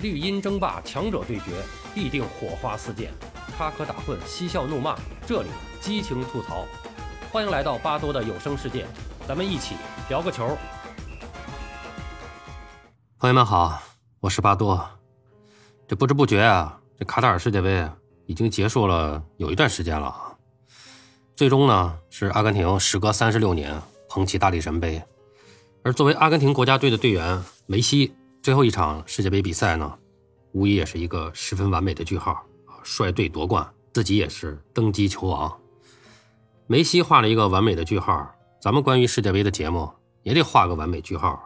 绿茵争霸，强者对决，必定火花四溅，插科打诨，嬉笑怒骂，这里激情吐槽。欢迎来到巴多的有声世界，咱们一起聊个球。朋友们好，我是巴多。这不知不觉啊，这卡塔尔世界杯已经结束了有一段时间了。最终呢，是阿根廷时隔三十六年捧起大力神杯，而作为阿根廷国家队的队员梅西。最后一场世界杯比赛呢，无疑也是一个十分完美的句号啊！率队夺冠，自己也是登基球王。梅西画了一个完美的句号，咱们关于世界杯的节目也得画个完美句号。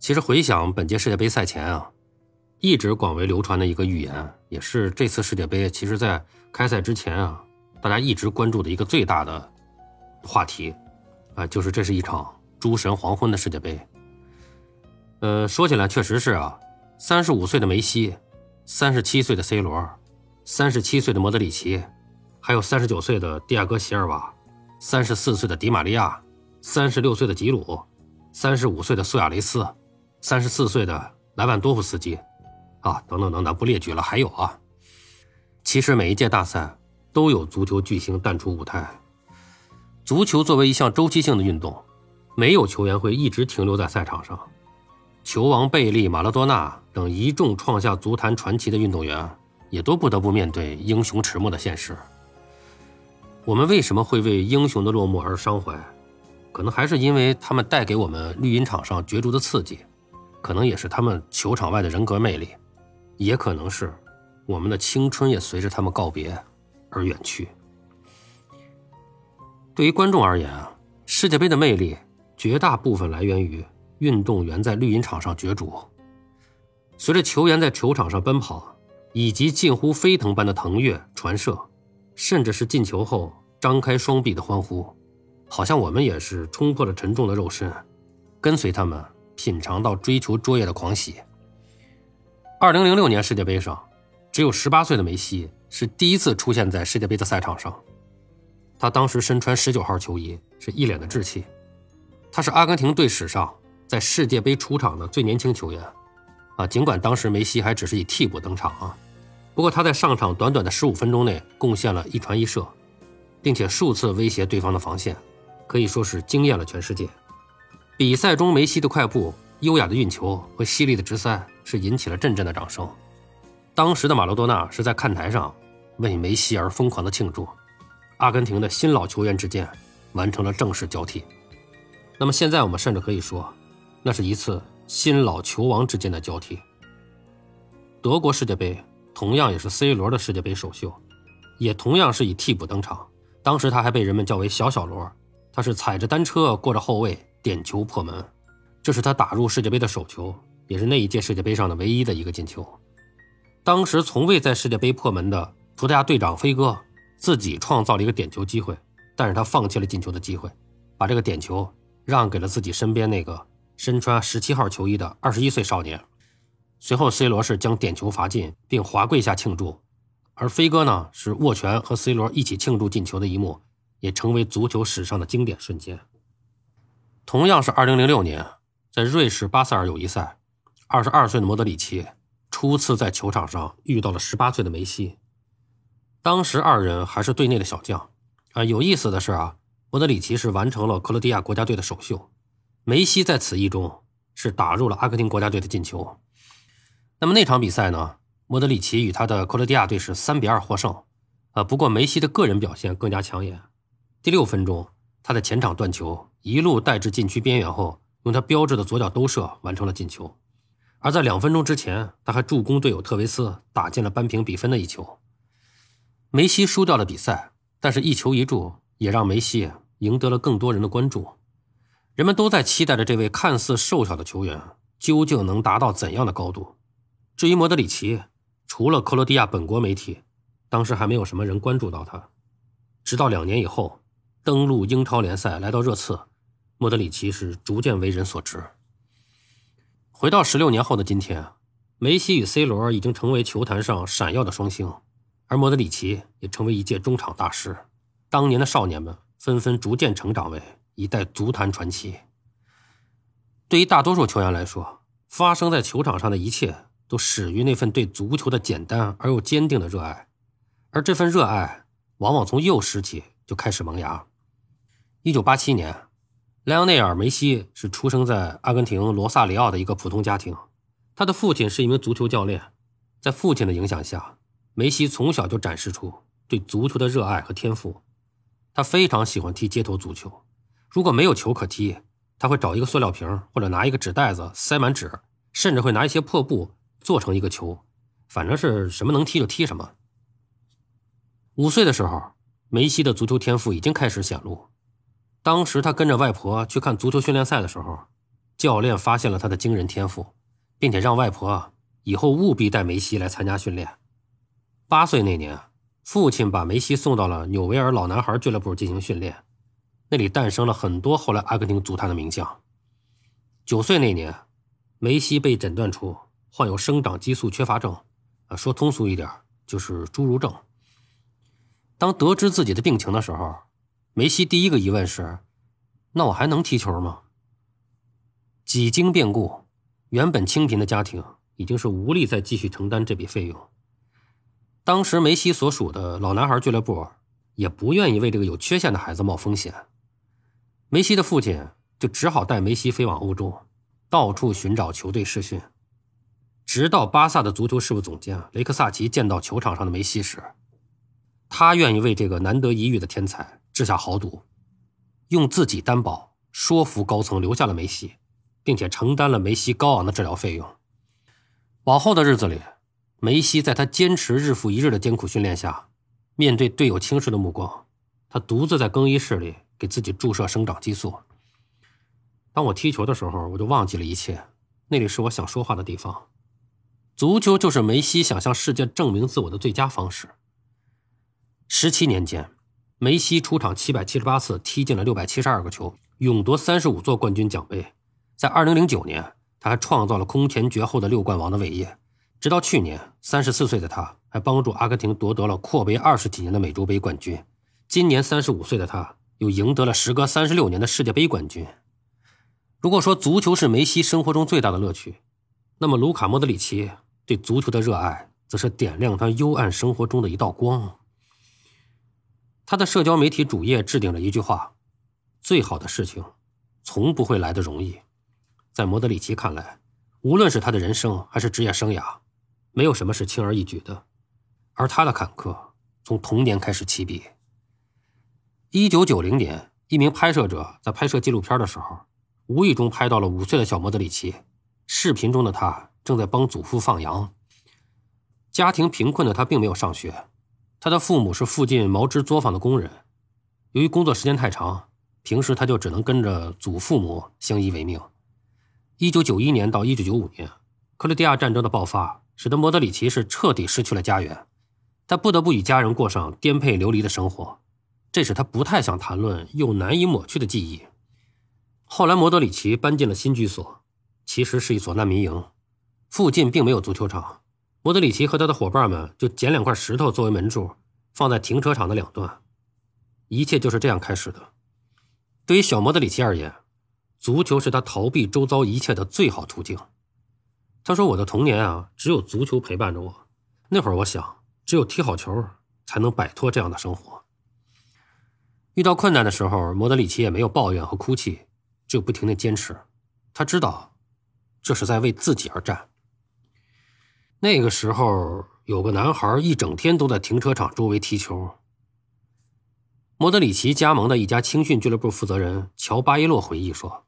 其实回想本届世界杯赛前啊，一直广为流传的一个预言，也是这次世界杯其实在开赛之前啊，大家一直关注的一个最大的话题啊，就是这是一场诸神黄昏的世界杯。呃，说起来确实是啊，三十五岁的梅西，三十七岁的 C 罗，三十七岁的莫德里奇，还有三十九岁的蒂亚戈席尔瓦，三十四岁的迪玛利亚，三十六岁的吉鲁，三十五岁的苏亚雷斯，三十四岁的莱万多夫斯基，啊，等等等等，不列举了。还有啊，其实每一届大赛都有足球巨星淡出舞台。足球作为一项周期性的运动，没有球员会一直停留在赛场上。球王贝利、马拉多纳等一众创下足坛传奇的运动员，也都不得不面对英雄迟暮的现实。我们为什么会为英雄的落幕而伤怀？可能还是因为他们带给我们绿茵场上角逐的刺激，可能也是他们球场外的人格魅力，也可能是我们的青春也随着他们告别而远去。对于观众而言啊，世界杯的魅力绝大部分来源于。运动员在绿茵场上角逐，随着球员在球场上奔跑，以及近乎飞腾般的腾跃、传射，甚至是进球后张开双臂的欢呼，好像我们也是冲破了沉重的肉身，跟随他们品尝到追求卓越的狂喜。二零零六年世界杯上，只有十八岁的梅西是第一次出现在世界杯的赛场上，他当时身穿十九号球衣，是一脸的稚气，他是阿根廷队史上。在世界杯出场的最年轻球员，啊，尽管当时梅西还只是以替补登场啊，不过他在上场短短的十五分钟内贡献了一传一射，并且数次威胁对方的防线，可以说是惊艳了全世界。比赛中梅西的快步、优雅的运球和犀利的直塞是引起了阵阵的掌声。当时的马罗多纳是在看台上为梅西而疯狂的庆祝，阿根廷的新老球员之间完成了正式交替。那么现在我们甚至可以说。那是一次新老球王之间的交替。德国世界杯同样也是 C 罗的世界杯首秀，也同样是以替补登场。当时他还被人们叫为“小小罗”，他是踩着单车过着后卫点球破门，这是他打入世界杯的首球，也是那一届世界杯上的唯一的一个进球。当时从未在世界杯破门的葡萄牙队长飞哥自己创造了一个点球机会，但是他放弃了进球的机会，把这个点球让给了自己身边那个。身穿十七号球衣的二十一岁少年，随后 C 罗是将点球罚进，并滑跪下庆祝，而飞哥呢是握拳和 C 罗一起庆祝进球的一幕，也成为足球史上的经典瞬间。同样是二零零六年，在瑞士巴塞尔友谊赛，二十二岁的莫德里奇初次在球场上遇到了十八岁的梅西，当时二人还是队内的小将。啊，有意思的是啊，莫德里奇是完成了克罗地亚国家队的首秀。梅西在此役中是打入了阿根廷国家队的进球。那么那场比赛呢？莫德里奇与他的克罗地亚队是三比二获胜。啊，不过梅西的个人表现更加抢眼。第六分钟，他在前场断球，一路带至禁区边缘后，用他标志的左脚兜射完成了进球。而在两分钟之前，他还助攻队友特维斯打进了扳平比分的一球。梅西输掉了比赛，但是一球一助也让梅西赢得了更多人的关注。人们都在期待着这位看似瘦小的球员究竟能达到怎样的高度。至于莫德里奇，除了克罗地亚本国媒体，当时还没有什么人关注到他。直到两年以后，登陆英超联赛来到热刺，莫德里奇是逐渐为人所知。回到十六年后的今天，梅西与 C 罗已经成为球坛上闪耀的双星，而莫德里奇也成为一届中场大师。当年的少年们纷纷逐渐成长为。一代足坛传奇。对于大多数球员来说，发生在球场上的一切都始于那份对足球的简单而又坚定的热爱，而这份热爱往往从幼时起就开始萌芽。一九八七年，莱昂内尔·梅西是出生在阿根廷罗萨里奥的一个普通家庭，他的父亲是一名足球教练，在父亲的影响下，梅西从小就展示出对足球的热爱和天赋。他非常喜欢踢街头足球，如果没有球可踢，他会找一个塑料瓶或者拿一个纸袋子塞满纸，甚至会拿一些破布做成一个球，反正是什么能踢就踢什么。五岁的时候，梅西的足球天赋已经开始显露。当时他跟着外婆去看足球训练赛的时候，教练发现了他的惊人天赋，并且让外婆以后务必带梅西来参加训练。八岁那年，父亲把梅西送到了纽维尔老男孩俱乐部进行训练，那里诞生了很多后来阿根廷足坛的名将。九岁那年，梅西被诊断出患有生长激素缺乏症，啊，说通俗一点就是侏儒症。当得知自己的病情的时候，梅西第一个疑问是：“那我还能踢球吗？”几经变故，原本清贫的家庭已经是无力再继续承担这笔费用。当时梅西所属的老男孩俱乐部也不愿意为这个有缺陷的孩子冒风险，梅西的父亲就只好带梅西飞往欧洲，到处寻找球队试训。直到巴萨的足球事务总监雷克萨奇见到球场上的梅西时，他愿意为这个难得一遇的天才。掷下豪赌，用自己担保，说服高层留下了梅西，并且承担了梅西高昂的治疗费用。往后的日子里，梅西在他坚持日复一日的艰苦训练下，面对队友轻视的目光，他独自在更衣室里给自己注射生长激素。当我踢球的时候，我就忘记了一切，那里是我想说话的地方。足球就是梅西想向世界证明自我的最佳方式。十七年间。梅西出场七百七十八次，踢进了六百七十二个球，勇夺三十五座冠军奖杯。在二零零九年，他还创造了空前绝后的六冠王的伟业。直到去年，三十四岁的他还帮助阿根廷夺得了阔别二十几年的美洲杯冠军。今年三十五岁的他，又赢得了时隔三十六年的世界杯冠军。如果说足球是梅西生活中最大的乐趣，那么卢卡·莫德里奇对足球的热爱，则是点亮他幽暗生活中的一道光。他的社交媒体主页置顶了一句话：“最好的事情，从不会来的容易。”在莫德里奇看来，无论是他的人生还是职业生涯，没有什么是轻而易举的。而他的坎坷从童年开始起笔。一九九零年，一名拍摄者在拍摄纪录片的时候，无意中拍到了五岁的小莫德里奇。视频中的他正在帮祖父放羊。家庭贫困的他并没有上学。他的父母是附近毛织作坊的工人，由于工作时间太长，平时他就只能跟着祖父母相依为命。一九九一年到一九九五年，克罗地亚战争的爆发使得莫德里奇是彻底失去了家园，他不得不与家人过上颠沛流离的生活，这是他不太想谈论又难以抹去的记忆。后来，莫德里奇搬进了新居所，其实是一所难民营，附近并没有足球场。莫德里奇和他的伙伴们就捡两块石头作为门柱，放在停车场的两端。一切就是这样开始的。对于小莫德里奇而言，足球是他逃避周遭一切的最好途径。他说：“我的童年啊，只有足球陪伴着我。那会儿，我想，只有踢好球，才能摆脱这样的生活。”遇到困难的时候，莫德里奇也没有抱怨和哭泣，只有不停的坚持。他知道，这是在为自己而战。那个时候，有个男孩一整天都在停车场周围踢球。莫德里奇加盟的一家青训俱乐部负责人乔巴耶洛回忆说：“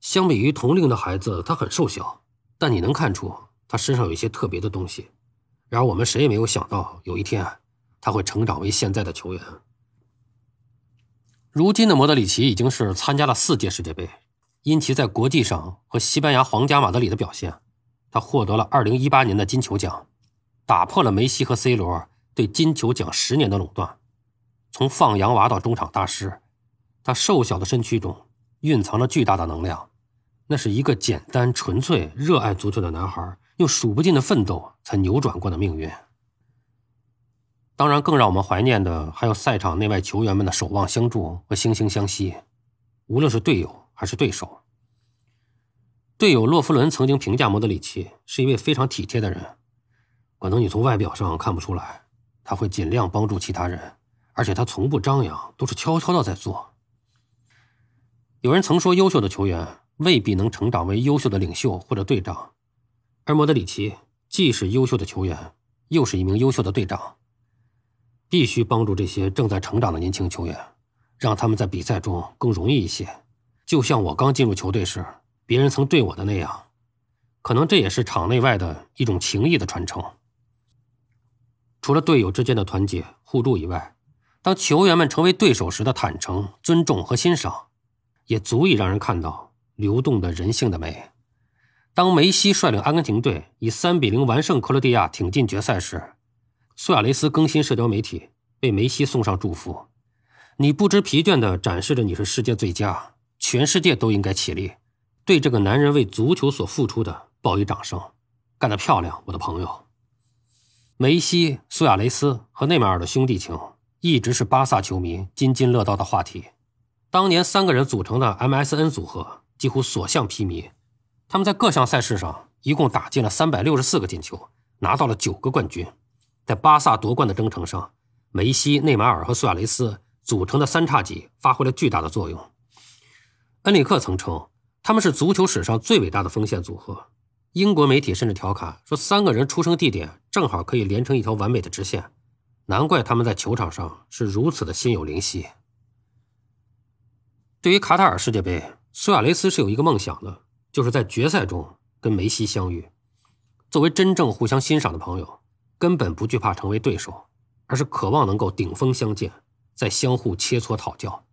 相比于同龄的孩子，他很瘦小，但你能看出他身上有一些特别的东西。然而，我们谁也没有想到有一天他会成长为现在的球员。如今的莫德里奇已经是参加了四届世界杯，因其在国际上和西班牙皇家马德里的表现。”他获得了2018年的金球奖，打破了梅西和 C 罗对金球奖十年的垄断。从放羊娃到中场大师，他瘦小的身躯中蕴藏着巨大的能量。那是一个简单、纯粹、热爱足球的男孩，用数不尽的奋斗才扭转过的命运。当然，更让我们怀念的还有赛场内外球员们的守望相助和惺惺相惜，无论是队友还是对手。队友洛夫伦曾经评价莫德里奇是一位非常体贴的人，可能你从外表上看不出来，他会尽量帮助其他人，而且他从不张扬，都是悄悄的在做。有人曾说，优秀的球员未必能成长为优秀的领袖或者队长，而莫德里奇既是优秀的球员，又是一名优秀的队长。必须帮助这些正在成长的年轻球员，让他们在比赛中更容易一些，就像我刚进入球队时。别人曾对我的那样，可能这也是场内外的一种情谊的传承。除了队友之间的团结互助以外，当球员们成为对手时的坦诚、尊重和欣赏，也足以让人看到流动的人性的美。当梅西率领阿根廷队以三比零完胜克罗地亚，挺进决赛时，苏亚雷斯更新社交媒体，为梅西送上祝福：“你不知疲倦地展示着你是世界最佳，全世界都应该起立。”对这个男人为足球所付出的报以掌声，干得漂亮，我的朋友。梅西、苏亚雷斯和内马尔的兄弟情一直是巴萨球迷津津乐道的话题。当年三个人组成的 MSN 组合几乎所向披靡，他们在各项赛事上一共打进了三百六十四个进球，拿到了九个冠军。在巴萨夺冠的征程上，梅西、内马尔和苏亚雷斯组成的三叉戟发挥了巨大的作用。恩里克曾称。他们是足球史上最伟大的锋线组合。英国媒体甚至调侃说，三个人出生地点正好可以连成一条完美的直线，难怪他们在球场上是如此的心有灵犀。对于卡塔尔世界杯，苏亚雷斯是有一个梦想的，就是在决赛中跟梅西相遇。作为真正互相欣赏的朋友，根本不惧怕成为对手，而是渴望能够顶峰相见，再相互切磋讨教。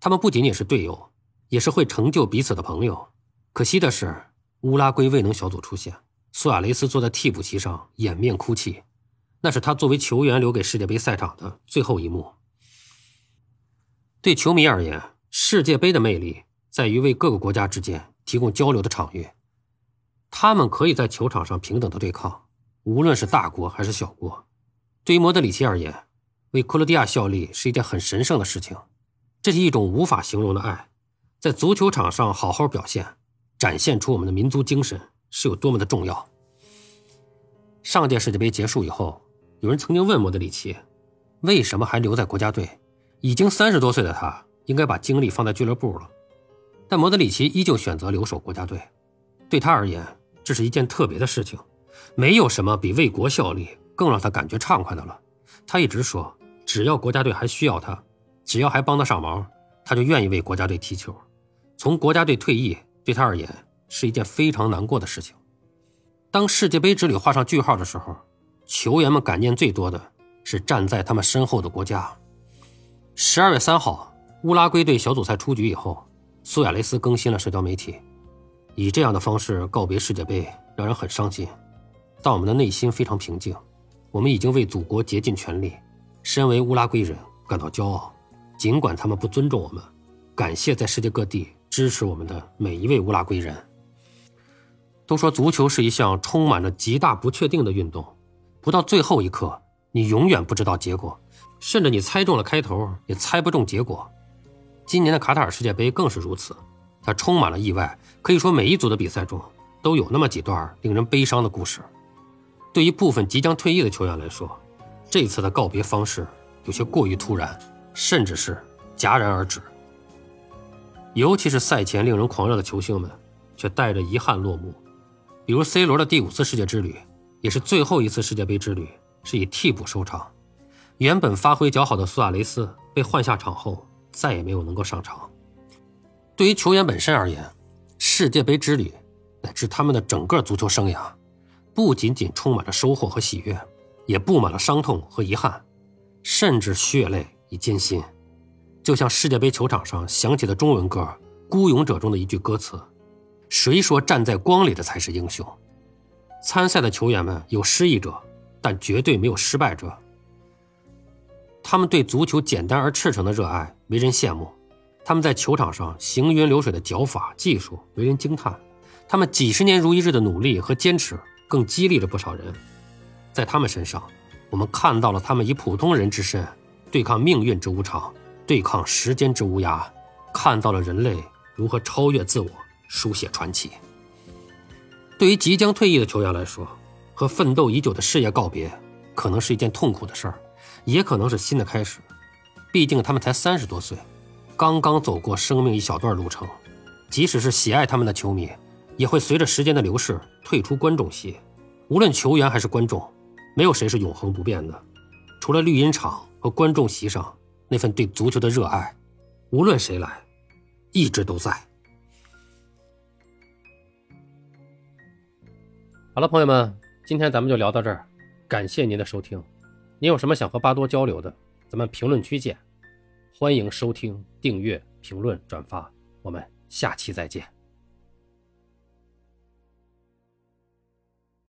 他们不仅仅是队友。也是会成就彼此的朋友。可惜的是，乌拉圭未能小组出线。苏亚雷斯坐在替补席上掩面哭泣，那是他作为球员留给世界杯赛场的最后一幕。对球迷而言，世界杯的魅力在于为各个国家之间提供交流的场域。他们可以在球场上平等的对抗，无论是大国还是小国。对于莫德里奇而言，为克罗地亚效力是一件很神圣的事情，这是一种无法形容的爱。在足球场上好好表现，展现出我们的民族精神是有多么的重要。上届世界杯结束以后，有人曾经问莫德里奇，为什么还留在国家队？已经三十多岁的他，应该把精力放在俱乐部了。但莫德里奇依旧选择留守国家队。对他而言，这是一件特别的事情，没有什么比为国效力更让他感觉畅快的了。他一直说，只要国家队还需要他，只要还帮得上忙，他就愿意为国家队踢球。从国家队退役对他而言是一件非常难过的事情。当世界杯之旅画上句号的时候，球员们感念最多的是站在他们身后的国家。十二月三号，乌拉圭队小组赛出局以后，苏亚雷斯更新了社交媒体，以这样的方式告别世界杯，让人很伤心。但我们的内心非常平静，我们已经为祖国竭尽全力，身为乌拉圭人感到骄傲，尽管他们不尊重我们。感谢在世界各地。支持我们的每一位乌拉圭人。都说足球是一项充满着极大不确定的运动，不到最后一刻，你永远不知道结果，甚至你猜中了开头，也猜不中结果。今年的卡塔尔世界杯更是如此，它充满了意外。可以说，每一组的比赛中都有那么几段令人悲伤的故事。对于部分即将退役的球员来说，这次的告别方式有些过于突然，甚至是戛然而止。尤其是赛前令人狂热的球星们，却带着遗憾落幕。比如 C 罗的第五次世界之旅，也是最后一次世界杯之旅，是以替补收场。原本发挥较好的苏亚雷斯被换下场后，再也没有能够上场。对于球员本身而言，世界杯之旅乃至他们的整个足球生涯，不仅仅充满了收获和喜悦，也布满了伤痛和遗憾，甚至血泪与艰辛。就像世界杯球场上响起的中文歌《孤勇者》中的一句歌词：“谁说站在光里的才是英雄？”参赛的球员们有失意者，但绝对没有失败者。他们对足球简单而赤诚的热爱为人羡慕，他们在球场上行云流水的脚法技术为人惊叹，他们几十年如一日的努力和坚持更激励了不少人。在他们身上，我们看到了他们以普通人之身对抗命运之无常。对抗时间之无涯，看到了人类如何超越自我，书写传奇。对于即将退役的球员来说，和奋斗已久的事业告别，可能是一件痛苦的事儿，也可能是新的开始。毕竟他们才三十多岁，刚刚走过生命一小段路程。即使是喜爱他们的球迷，也会随着时间的流逝退出观众席。无论球员还是观众，没有谁是永恒不变的。除了绿茵场和观众席上那份对足球的热爱，无论谁来，一直都在。好了，朋友们，今天咱们就聊到这儿，感谢您的收听。您有什么想和巴多交流的，咱们评论区见。欢迎收听、订阅、评论、转发，我们下期再见。